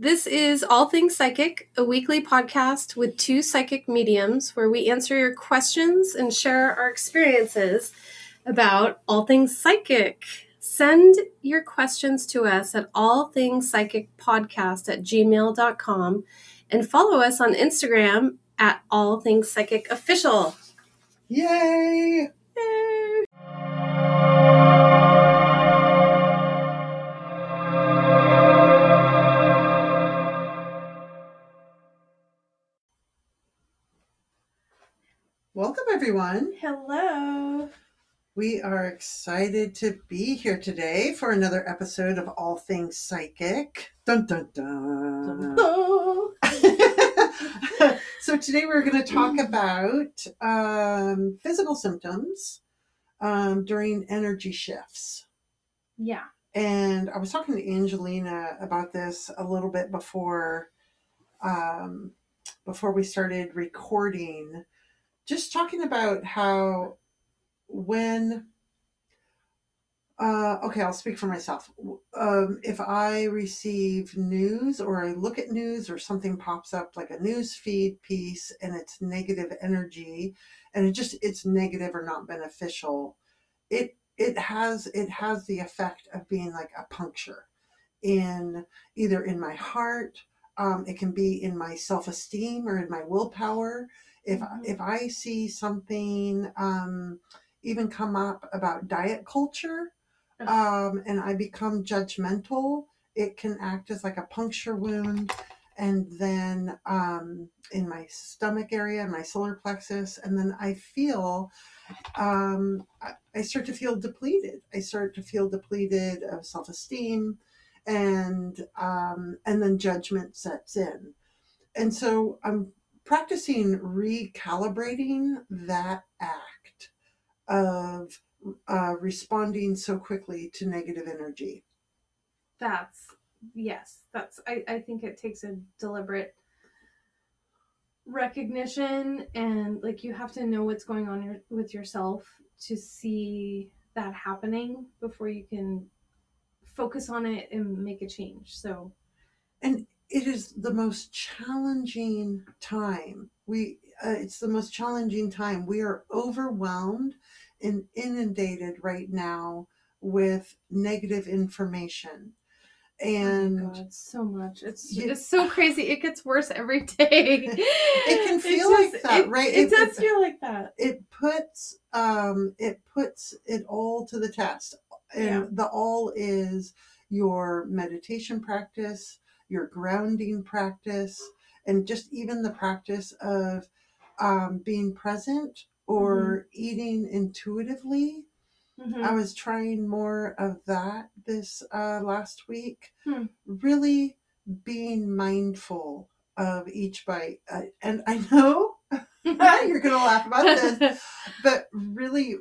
This is All Things Psychic, a weekly podcast with two psychic mediums where we answer your questions and share our experiences about all things psychic. Send your questions to us at allthingspsychicpodcast at gmail.com and follow us on Instagram at All Things Psychic Official. Yay! Yay. Everyone. Hello. We are excited to be here today for another episode of All Things Psychic. Dun dun dun. so, today we're going to talk about um, physical symptoms um, during energy shifts. Yeah. And I was talking to Angelina about this a little bit before um, before we started recording. Just talking about how when uh, okay, I'll speak for myself. Um, if I receive news or I look at news or something pops up like a news feed piece and it's negative energy and it just it's negative or not beneficial, it it has it has the effect of being like a puncture in either in my heart, um, it can be in my self esteem or in my willpower. If Mhm. if I see something um, even come up about diet culture um, and I become judgmental, it can act as like a puncture wound. And then um, in my stomach area, my solar plexus, and then I feel, um, I, I start to feel depleted. I start to feel depleted of self esteem, and um, and then judgment sets in. And so I'm practicing recalibrating that act of uh, responding so quickly to negative energy. That's yes. That's I, I think it takes a deliberate recognition and like you have to know what's going on your, with yourself to see that happening before you can focus on it and make a change. So and it is the most challenging time we uh, it's the most challenging time we are overwhelmed and inundated right now with negative information and oh God, so much. It's it's so crazy. It gets worse every day. It can feel like that, it- right? It, It- does it- feel like that. it puts um it puts it all to the test and Yeah. the all is your meditation practice your grounding practice and just even the practice of um, being present or eating intuitively Mhm. i was trying more of that this uh, last week Hmm. really being mindful of each bite uh, and i know you're gonna laugh about this but really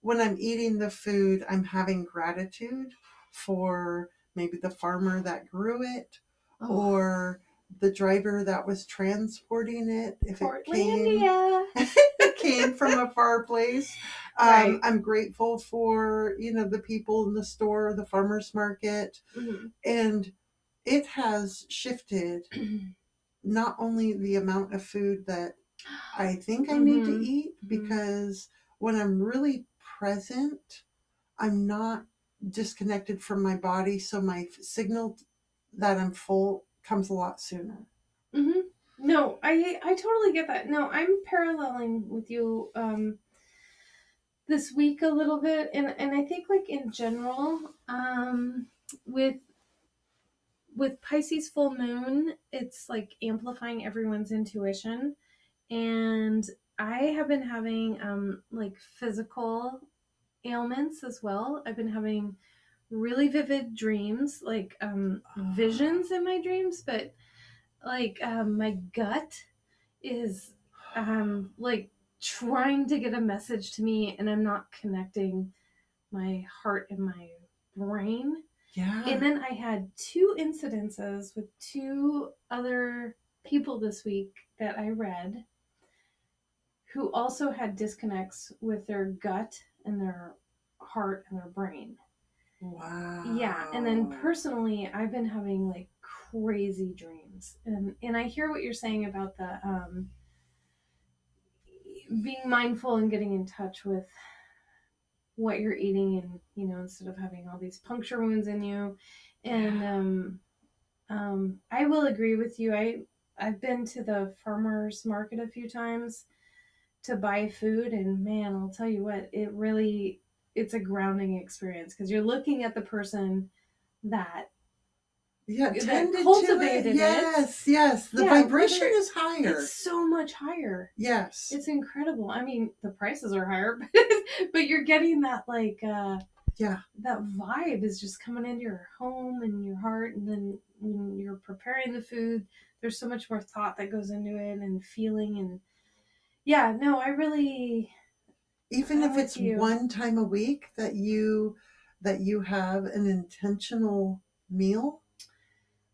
when i'm eating the food i'm having gratitude for maybe the farmer that grew it Oh, or the driver that was transporting it if it came it came from a far place um, Right. i'm grateful for you know the people in the store the farmers market Mhm. and it has shifted not only the amount of food that I think I need to Mhm. eat Mhm. because when I'm really present, I'm not disconnected from my body. So my signal that full comes a lot sooner. Mm-hmm. No, I I totally get that. No, I'm paralleling with you um this week a little bit and and I think like in general um with with Pisces full moon, it's like amplifying everyone's intuition and I have been having um like physical ailments as well. I've been having really vivid dreams, like um visions in my dreams, but like um my gut is um like trying to get a message to me and I'm not connecting my heart and my brain. Yeah. And then I had two incidences with two other people this week that I read who also had disconnects with their gut and their heart and their brain. Wow. Yeah, and then personally, I've been having like crazy dreams. And and I hear what you're saying about the um being mindful and getting in touch with what you're eating and you know instead of having all these puncture wounds in you and um um i will agree with you i i've been to the farmers market a few times to buy food and man i'll tell you what it really it's a grounding experience because you're looking at the person that Yeah, that cultivated it. it. Yes, yes. The Yeah, vibration is higher. it's so much higher yes. it's incredible i mean the prices are higher but, but you're getting that like uh Yeah. that vibe is just coming into your home and your heart and then when you're preparing the food there's so much more thought that goes into it and feeling and yeah no i really even if it's you. one time a week that you that you have an intentional meal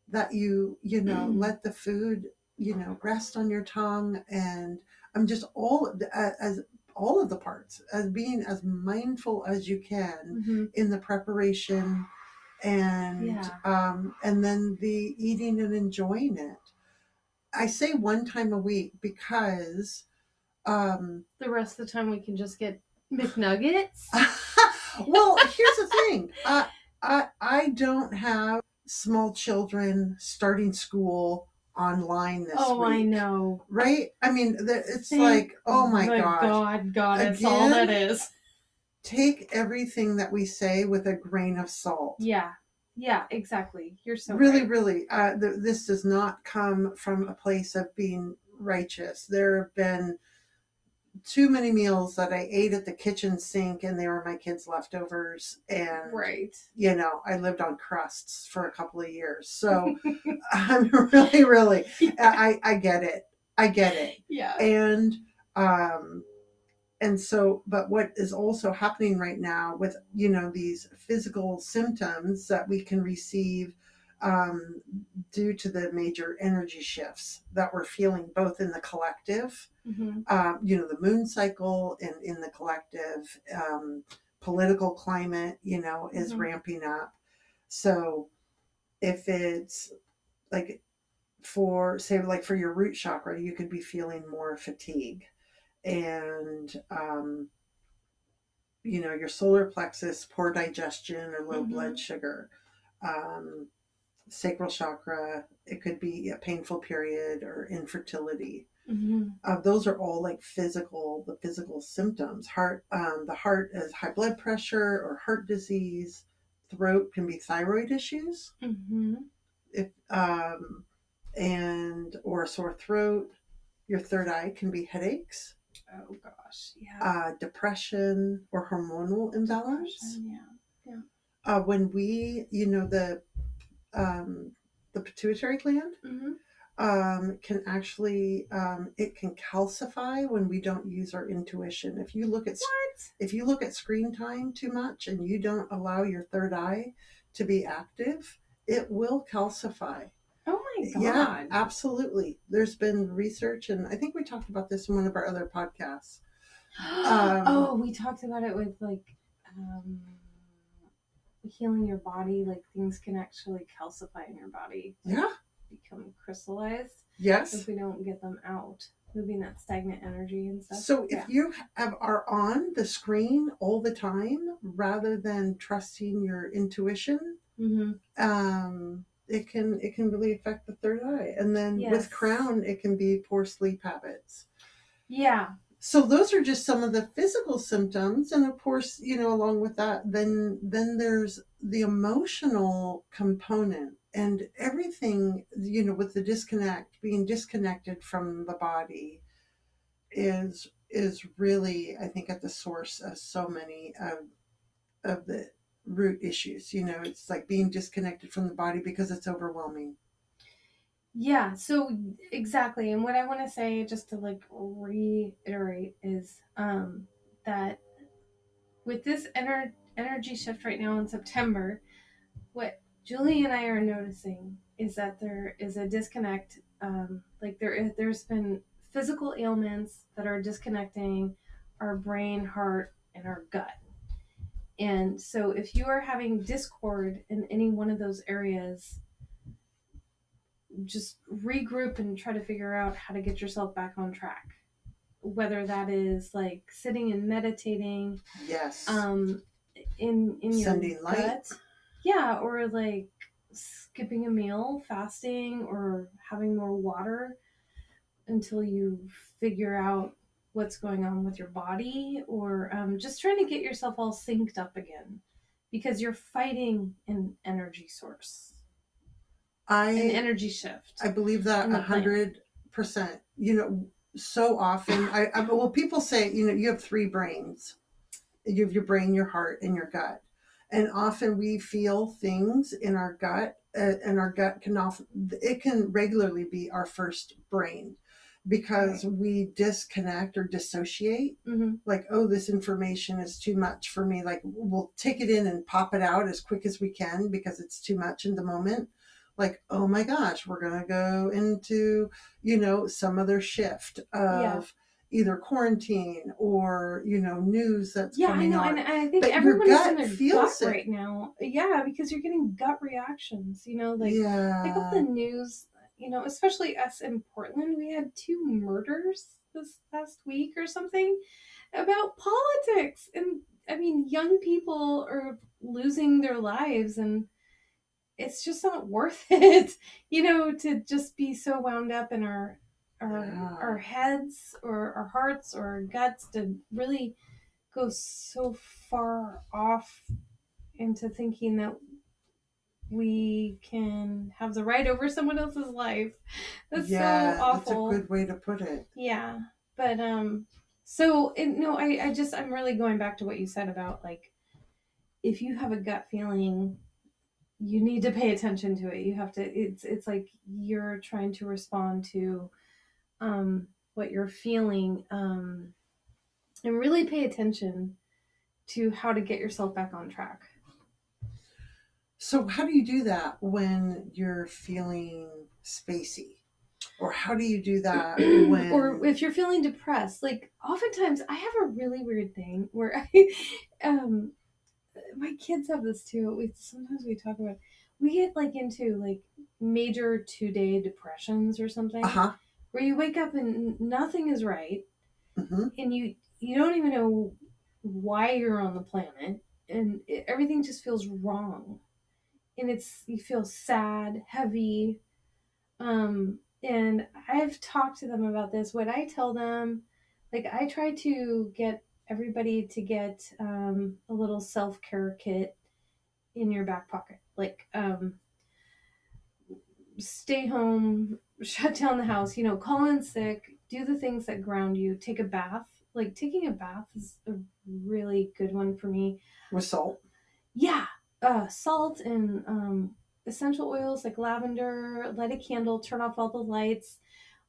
that you you know Mm. let the food you know rest on your tongue and i'm just all of the- as all of the parts as being as mindful as you can mhm, in the preparation and Yeah. um and then the eating and enjoying it i say one time a week because um the rest of the time we can just get mcnuggets well, here's the thing. I, I I don't have small children starting school online this week. oh week. i know Right? I mean, the- it's Thank like, oh my gosh. god god it's all that is Take everything that we say with a grain of salt. yeah yeah exactly you're so really, right. really, uh, th- this does not come from a place of being righteous. There have been too many meals that I ate at the kitchen sink, and they were my kids' leftovers, and right you know, I lived on crusts for a couple of years. So I'm really, really, I, I get it. I get it. yeah And, um, and so, but what is also happening right now with, you know, these physical symptoms that we can receive um, due to the major energy shifts that we're feeling both in the collective Mhm. um, you know, the moon cycle and in the collective um, political climate, you know, is Mhm. ramping up. So if it's like for, say, like for your root chakra, you could be feeling more fatigue and, um, you know, your solar plexus, poor digestion or low Mhm. blood sugar. Um, sacral chakra, it could be a painful period or infertility Mhm. uh, those are all like physical the physical symptoms heart um, the heart is high blood pressure or heart disease throat can be thyroid issues Mhm. if um, and or a sore throat your third eye can be headaches Oh gosh, yeah. uh, depression or hormonal imbalance Depression, yeah. uh, when we you know the um, the pituitary gland hmm um, can actually um, it can calcify when we don't use our intuition. If you look at What? if you look at screen time too much and you don't allow your third eye to be active, it will calcify. Oh my god. Yeah, absolutely. There's been research, and I think we talked about this in one of our other podcasts. Um, oh, we talked about it with like um, healing your body. Like things can actually calcify in your body, Yeah. become crystallized Yes. if we don't get them out, moving that stagnant energy and stuff. So if you have are on the screen all the time rather than trusting your intuition, hmm um, it can it can really affect the third eye. And then Yes. with crown, it can be poor sleep habits. yeah, So those are just some of the physical symptoms, and of course, you know, along with that, then then there's the emotional component and everything. You know, with the disconnect, being disconnected from the body, is is really, I think, at the source of so many of of the root issues. You know, it's like being disconnected from the body because it's overwhelming. Yeah, so exactly. And what I want to say just to like reiterate is um that with this ener- energy shift right now in September, what Julie and I are noticing is that there is a disconnect um like there is there's been physical ailments that are disconnecting our brain, heart, and our gut. And so if you are having discord in any one of those areas, just regroup and try to figure out how to get yourself back on track. Whether that is like sitting and meditating, Yes. um, in in your light. gut, yeah, or like skipping a meal, fasting, or having more water until you figure out what's going on with your body, or um, just trying to get yourself all synced up again because you're fighting an energy source, an I energy shift. I believe that in the a hundred percent. You know, so often I, I well people say you know you have three brains. You have your brain, your heart, and your gut. And often we feel things in our gut, uh, and our gut can often it can regularly be our first brain because we disconnect or dissociate hmm like oh this information is too much for me like we'll take it in and pop it out as quick as we can because it's too much in the moment like oh my gosh we're going to go into you know some other shift of Yeah. either quarantine or you know news that's Yeah, I know, on and I think But everyone is in their gut it. right now. Yeah, because you're getting gut reactions. You know, like yeah pick up the news, you know, especially us in Portland, we had two murders this past week or something about politics. And I mean, young people are losing their lives and it's just not worth it, you know, to just be so wound up in our our Yeah. our heads or our hearts or our guts to really go so far off into thinking that we can have the right over someone else's life. That's yeah so awful. that's a good way to put it Yeah, but um, so it, no, I I just I'm really going back to what you said about like, if you have a gut feeling, you need to pay attention to it. You have to. It's it's like you're trying to respond to, um, what you're feeling, um, and really pay attention to how to get yourself back on track. so how do you do that when you're feeling spacey or how do you do that when or if you're feeling depressed like oftentimes i have a really weird thing where i um my kids have this too. We sometimes we talk about we get like into like major two day depressions or something uh-huh. where you wake up and nothing is right hmm and you you don't even know why you're on the planet and it, everything just feels wrong and it's you feel sad heavy um and i've talked to them about this. What i tell them like i try to get everybody to get um, a little self-care kit in your back pocket. Like um stay home shut down the house you know call in sick do the things that ground you take a bath. Like taking a bath is a really good one for me. With salt? Yeah uh salt and um essential oils like lavender light a candle turn off all the lights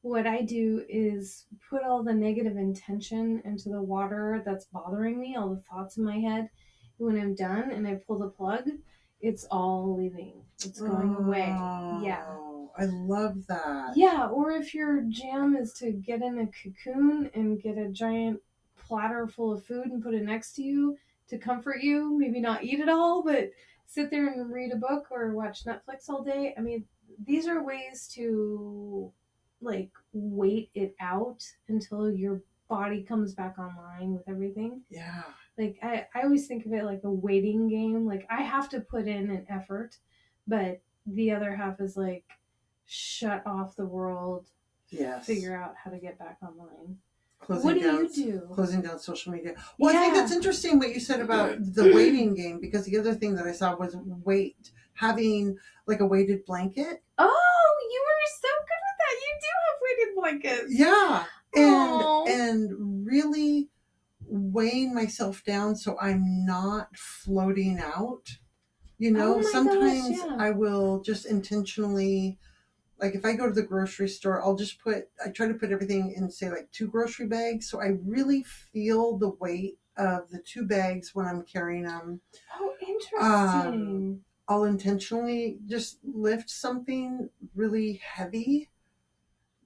what i do is put all the negative intention into the water that's bothering me all the thoughts in my head. And when i'm done and i pull the plug it's all leaving. It's going away. Yeah. Oh, I love that. yeah, or if your jam is to get in a cocoon and get a giant platter full of food and put it next to you to comfort you, maybe not eat it all, but sit there and read a book or watch Netflix all day. I mean, these are ways to like wait it out until your body comes back online with everything. Yeah. Like I, I always think of it like a waiting game. Like I have to put in an effort, but the other half is like shut off the world, Yes. figure out how to get back online. Closing what do down, you do? Closing down social media. Well, I think Yeah. that's interesting what you said about the waiting game because the other thing that I saw was weight, having like a weighted blanket. Oh, you were so good with that. You do have weighted blankets. Yeah. And and really weighing myself down so I'm not floating out. You know, Oh my gosh, sometimes yeah. I will just intentionally like if I go to the grocery store, I'll just put I try to put everything in say like two grocery bags so I really feel the weight of the two bags when I'm carrying them. Oh, um, interesting. I'll intentionally just lift something really heavy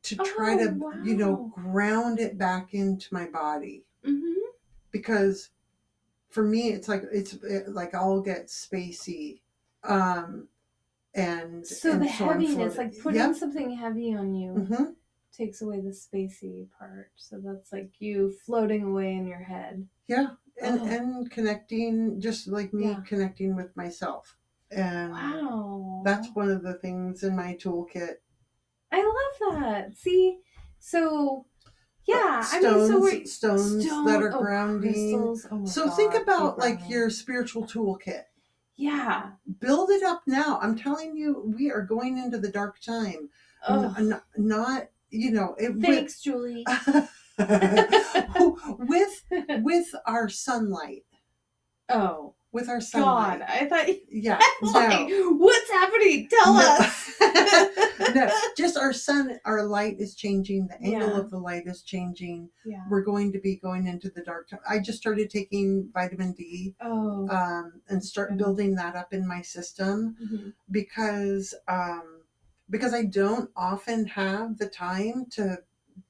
to try Oh, to, you know, ground it back into my body mm-hmm. because for me it's like it's it, like I'll get spacey um and So and the I'm heaviness, like putting Yep. something heavy on you, Mhm. takes away the spacey part. So that's like you floating away in your head. Yeah, and Oh. and connecting, just like me Yeah. connecting with myself, and Wow. that's one of the things in my toolkit. I love that. See, so yeah, stones, I mean, so we're stones stone- that are oh, grounding. Oh So think about like grounding. your spiritual toolkit. yeah. Build it up now. I'm telling you, we are going into the dark time. Oh, N- not you know it with- thanks, Julie. with with our sunlight oh with our God, I thought. Yeah like, no. what's happening? Tell No. us. no just our sun our light is changing the angle Yeah. of the light is changing yeah. we're going to be going into the dark time i just started taking vitamin d Oh. um, and start Mhm. building that up in my system mhm. because um, because I don't often have the time to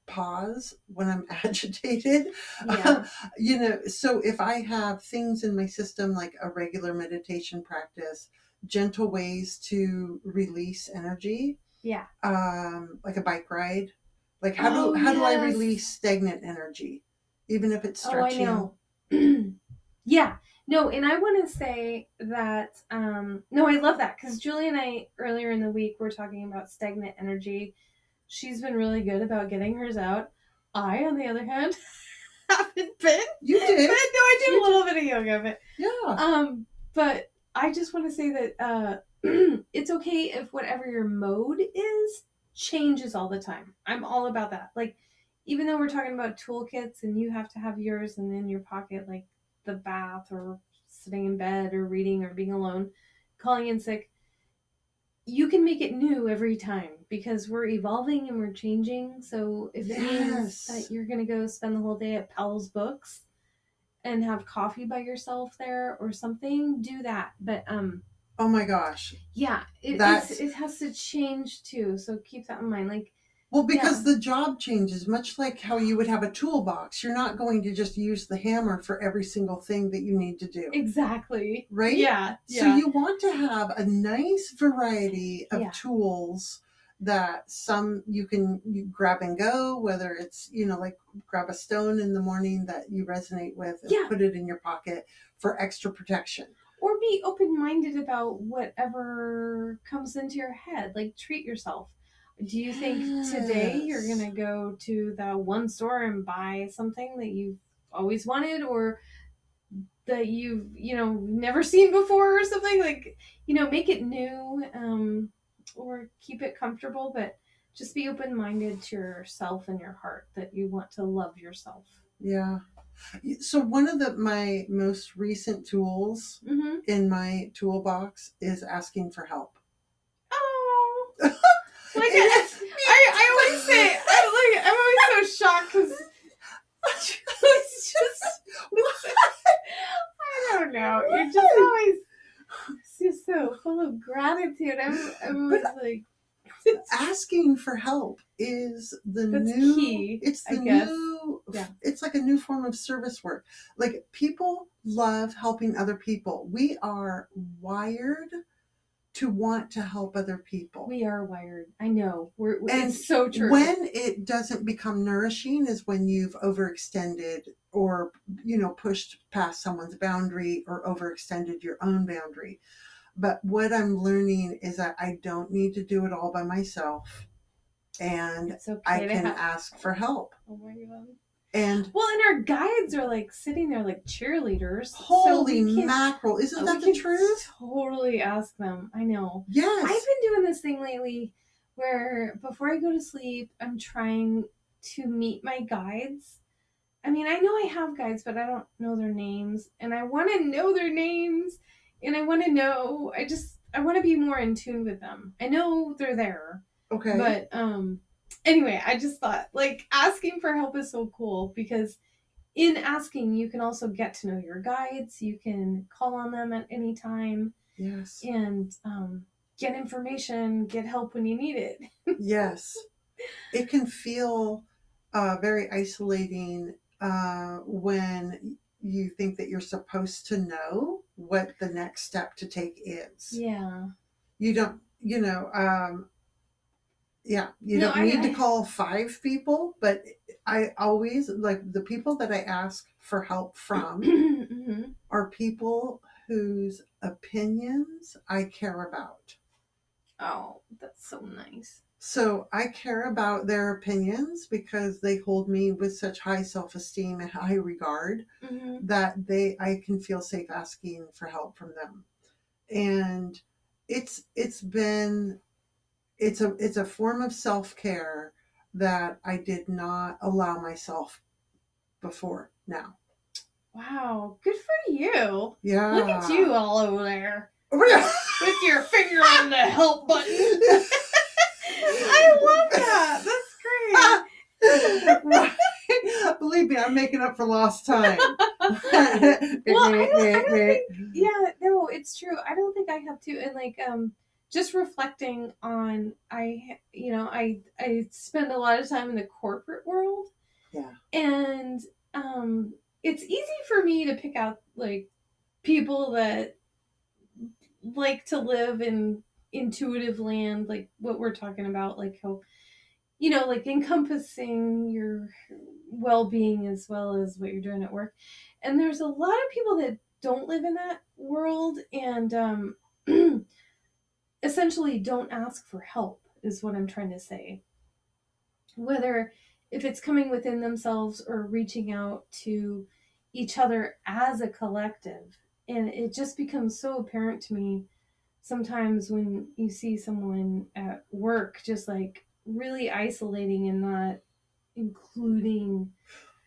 pause when I'm agitated. Yeah. you know, so if I have things in my system like a regular meditation practice, gentle ways to release energy, Yeah. um, like a bike ride, like how Oh, do how do I release stagnant energy, even if it's stretching. Oh, I know. yeah. No, and I want to say that um no, I love that cuz Julie and I earlier in the week were talking about stagnant energy. She's been really good about getting hers out. I on the other hand haven't been. You But did, no, I did a little bit of yoga, but yeah. um but I just want to say that uh it's okay if whatever your mode is changes all the time. I'm all about that. Like even though we're talking about toolkits and you have to have yours and in your pocket like the bath or sitting in bed or reading or being alone, calling in sick, you can make it new every time because we're evolving and we're changing. So if it means that you're gonna go spend the whole day at Powell's Books and have coffee by yourself there or something, do that. But um Oh my gosh. yeah, it, it's, it has to change too. So keep that in mind. Like Well, because the job changes, much like how you would have a toolbox. You're not going to just use the hammer for every single thing that you need to do. exactly. Right? Yeah. So yeah. you want to have a nice variety of Yeah. tools that some you can you grab and go, whether it's, you know, like grab a stone in the morning that you resonate with and Yeah. put it in your pocket for extra protection. or be open minded about whatever comes into your head. Like treat yourself. Do you think today you're gonna go to the one store and buy something that you've always wanted or that you've you know never seen before or something like you know make it new um or keep it comfortable but just be open minded to yourself and your heart that you want to love yourself Yeah. So one of the my most recent tools mm-hmm. in my toolbox is asking for help. Oh, like I, I, I always say, I, like, I'm always so shocked because it's just, I don't know. You're just always it's just so full of gratitude. I'm, I'm always like, asking for help is the That's new key, it's the new Yeah. it's like a new form of service work like people love helping other people we are wired to want to help other people we are wired. I know. We're, we And it's so true. when it doesn't become nourishing is when you've overextended or you know pushed past someone's boundary or overextended your own boundary but what i'm learning is that i don't need to do it all by myself and okay i can have. ask for help Oh my god. And Well, and our guides are like sitting there like cheerleaders. so holy can- mackerel isn't that the truth Totally ask them. I know. yes I've been doing this thing lately where before I go to sleep, I'm trying to meet my guides. I mean, I know I have guides, but I don't know their names, and I want to know their names, and I want to know. I just I want to be more in tune with them. I know they're there, okay but um, anyway, I just thought like asking for help is so cool because in asking you can also get to know your guides. You can call on them at any time yes and um, get information, get help when you need it. yes it can feel uh, very isolating uh, when you think that you're supposed to know what the next step to take is Yeah. you don't you know, um, yeah, you No, don't I- need to call five people, but I always like the people that I ask for help from Mhm. are people whose opinions I care about. Oh, that's so nice. So I care about their opinions because they hold me with such high self-esteem and high regard hmm that they I can feel safe asking for help from them. And it's it's been it's a it's a form of self-care that I did not allow myself before now. Wow, good for you. Yeah. Look at you all over there with your finger on the help button. I love that. That's great. right. Believe me, I'm making up for lost time. Well, I don't, I don't think, yeah, no, it's true. I don't think I have to. And like, um, just reflecting on, I, you know, I, I spend a lot of time in the corporate world. Yeah. And, um, it's easy for me to pick out like people that like to live in intuitive land, like what we're talking about, like how, you know, like encompassing your well being as well as what you're doing at work. And there's a lot of people that don't live in that world and um, essentially don't ask for help, is what I'm trying to say. Whether if it's coming within themselves or reaching out to each other as a collective. And it just becomes so apparent to me sometimes when you see someone at work just like really isolating and not including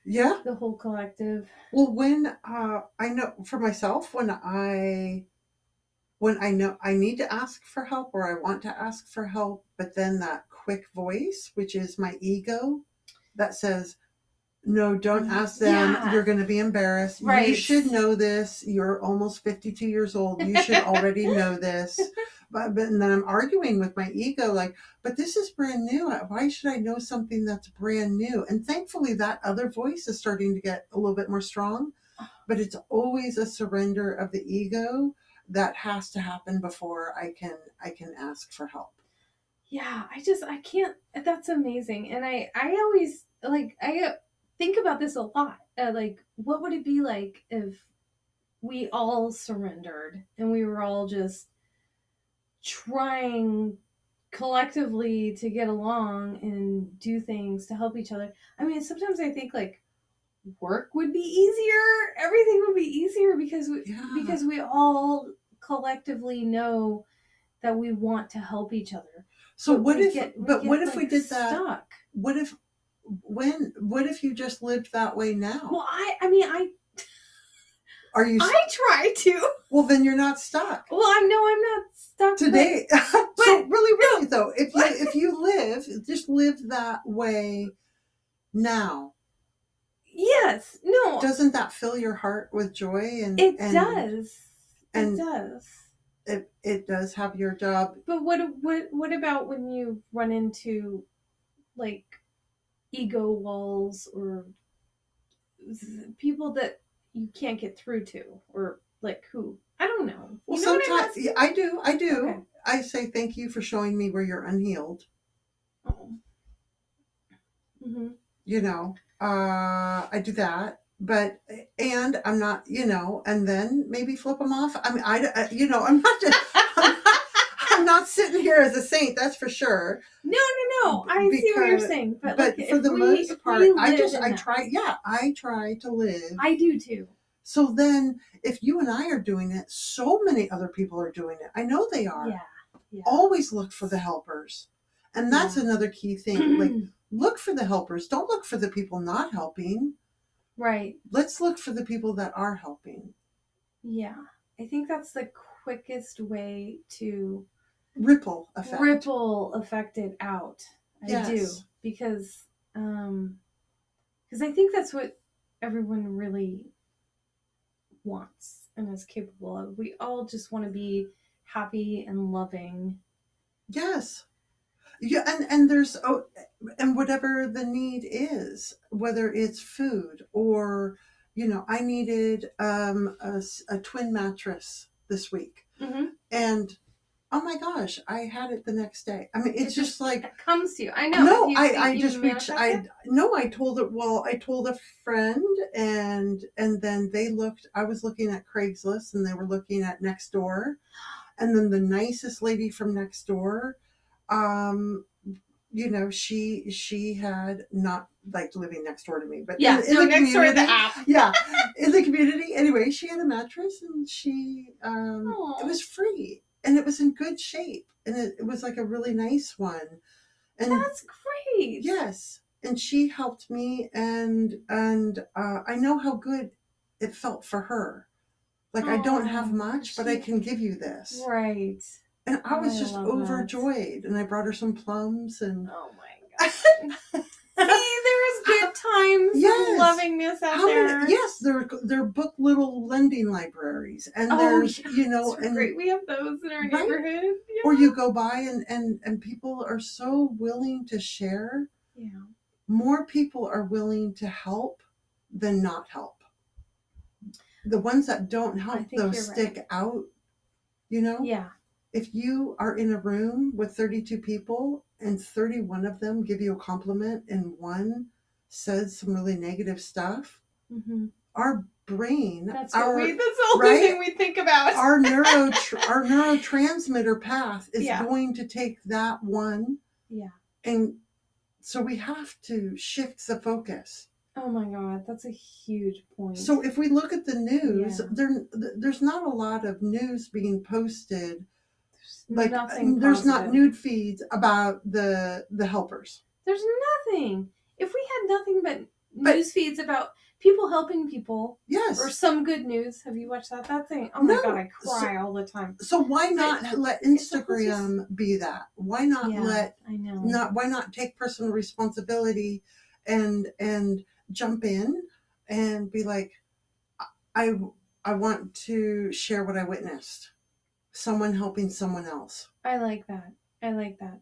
Yeah. the whole collective. Well, when uh, I know for myself, when I when I know I need to ask for help or I want to ask for help, but then that quick voice, which is my ego, that says, "No, don't mm-hmm. ask them. Yeah. You're going to be embarrassed. Right. You should know this. You're almost 52 years old. You should already know this." But, but and then I'm arguing with my ego, like, but this is brand new. Why should I know something that's brand new? And thankfully, that other voice is starting to get a little bit more strong. But it's always a surrender of the ego that has to happen before I can I can ask for help. Yeah, I just I can't. That's amazing, and I I always like I uh, think about this a lot. Uh, like, what would it be like if we all surrendered and we were all just trying collectively to get along and do things to help each other? I mean, sometimes I think like work would be easier. Everything would be easier because we, Yeah. because we all collectively know that we want to help each other. So But what if get- but what if we like, did that? Stuck. What if when what if you just lived that way now? Well, I I mean I Are you I try to. well then you're not stuck. Well, I know I'm not stuck but- today so but- really really though if you if you live just live that way now yes. No. doesn't that fill your heart with joy and it and does. And- it does. it, it does have your job But what what what about when you run into like ego walls or people that you can't get through to or like who? I don't know. well You know what I'm sometimes i do i do Okay. i say thank you for showing me where you're unhealed Oh. hmm you know uh i do that but and i'm not you know and then maybe flip them off i mean i I- uh, you know i'm not just I'm not, I'm not sitting here as a saint that's for sure No, no, no. I see what you're saying, but, but like, for the we, most part i just i that- try yeah i try to live I do too. so then if you and i are doing it so many other people are doing it i know they are Yeah. Yeah. always look for the helpers and that's Yeah. another key thing like look for the helpers don't look for the people not helping right. let's look for the people that are helping Yeah. I think that's the quickest way to ripple effect ripple affect it out. I do because um because I think that's what everyone really wants and is capable of. We all just want to be happy and loving. yes yeah and and there's oh and whatever the need is whether it's food or you know i needed um a twin mattress this week Mm-hmm. and oh my gosh, I had it the next day. I mean, it's It just like It comes to you. I know. no, You I, I just reached. I it? no, I told it. Well, I told a friend, and and then they looked. I was looking at Craigslist, and they were looking at Nextdoor, and then the nicest lady from next door, um, you know, she she had not like living next door to me, but Yeah. in, no, the next door to the community- app. yeah, in the community. Anyway, she had a mattress, and she um, it was free, and it was in good shape, and it, it was like a really nice one, and That's great. Yes, and she helped me, and and uh, I know how good it felt for her. Like I don't have much, but I can give you this, Right. And I was I just love that. overjoyed. And I brought her some plums, and Oh my gosh. See, there's good times Yes. of lovingness out how there. many? Yes, they're they're book little lending libraries, and Oh, there's yeah, you know, That's and great. We have those in our Right? neighborhood. Yeah. or you go by and and and people are so willing to share. yeah. more people are willing to help than not help. The ones that don't help, think though, you're stick out. You know, Yeah. If you are in a room with 32 people and 31 of them give you a compliment and one says some really negative stuff, hmm our brain, That's our, we. That's the only right? thing we think about. our neuro our neurotransmitter path is Yeah. going to take that one Yeah. and so we have to shift the focus oh my god, that's a huge point. So if we look at the news, Yeah. there there's not a lot of news being posted. There's Like nothing. there's not nude feeds about the the helpers. There's nothing. If we had nothing but, But- news feeds about people helping people Yes. or some good news, have you watched that? That thing. Oh my No. god, I cry all the time. so why not let it's supposed to- Instagram be that? Why not yeah, let I know. not why not take personal responsibility and and jump in and be like I I want to share what I witnessed. Someone helping someone else. I like that. I like that.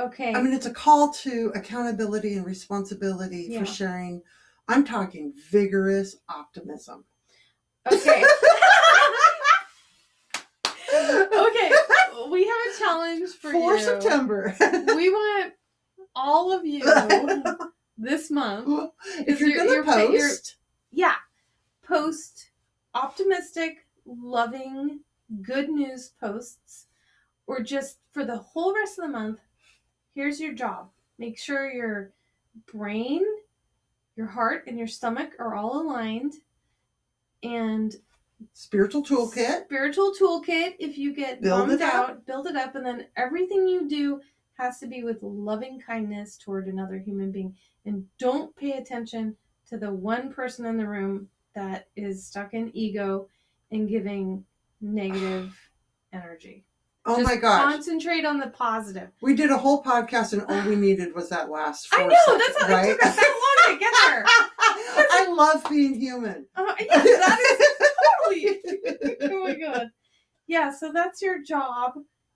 Okay. I mean, it's a call to accountability and responsibility Yeah. for sharing. I'm talking vigorous optimism. okay. okay. We have a challenge for, For you. September. We want all of you this month. if you're you're- going to you're you're- post, Yeah. Post optimistic, loving, good news posts, or just for the whole rest of the month. Here's your job make sure your brain, your heart, and your stomach are all aligned. And spiritual toolkit, spiritual toolkit if you get Build bummed out build it up and then everything you do has to be with loving kindness toward another human being and don't pay attention to the one person in the room that is stuck in ego and giving negative energy oh Just my gosh. concentrate on the positive We did a whole podcast and all we needed was that last i know seconds, that's what right? it took us that long to get there I love being human. uh, yeah that is totally oh my god yeah so that's your job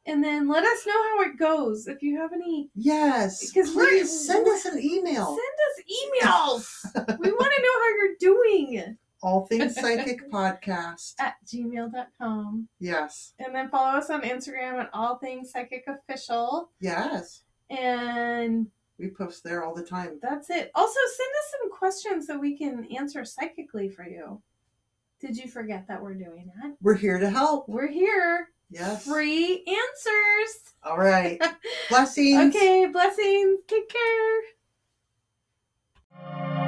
and then let us know how it goes if you have any Yes. Because Please send us an email. Send us emails. we want to know how you're doing All Things Psychic Podcast. at gmail.com. Yes. And then follow us on Instagram at All Things Psychic Official. Yes. And We post there all the time. that's it. Also, send us some questions that we can answer psychically for you. Did you forget that we're doing that? We're here to help. We're here. Yes. Free answers. All right. Blessings. Okay, blessings. Take care.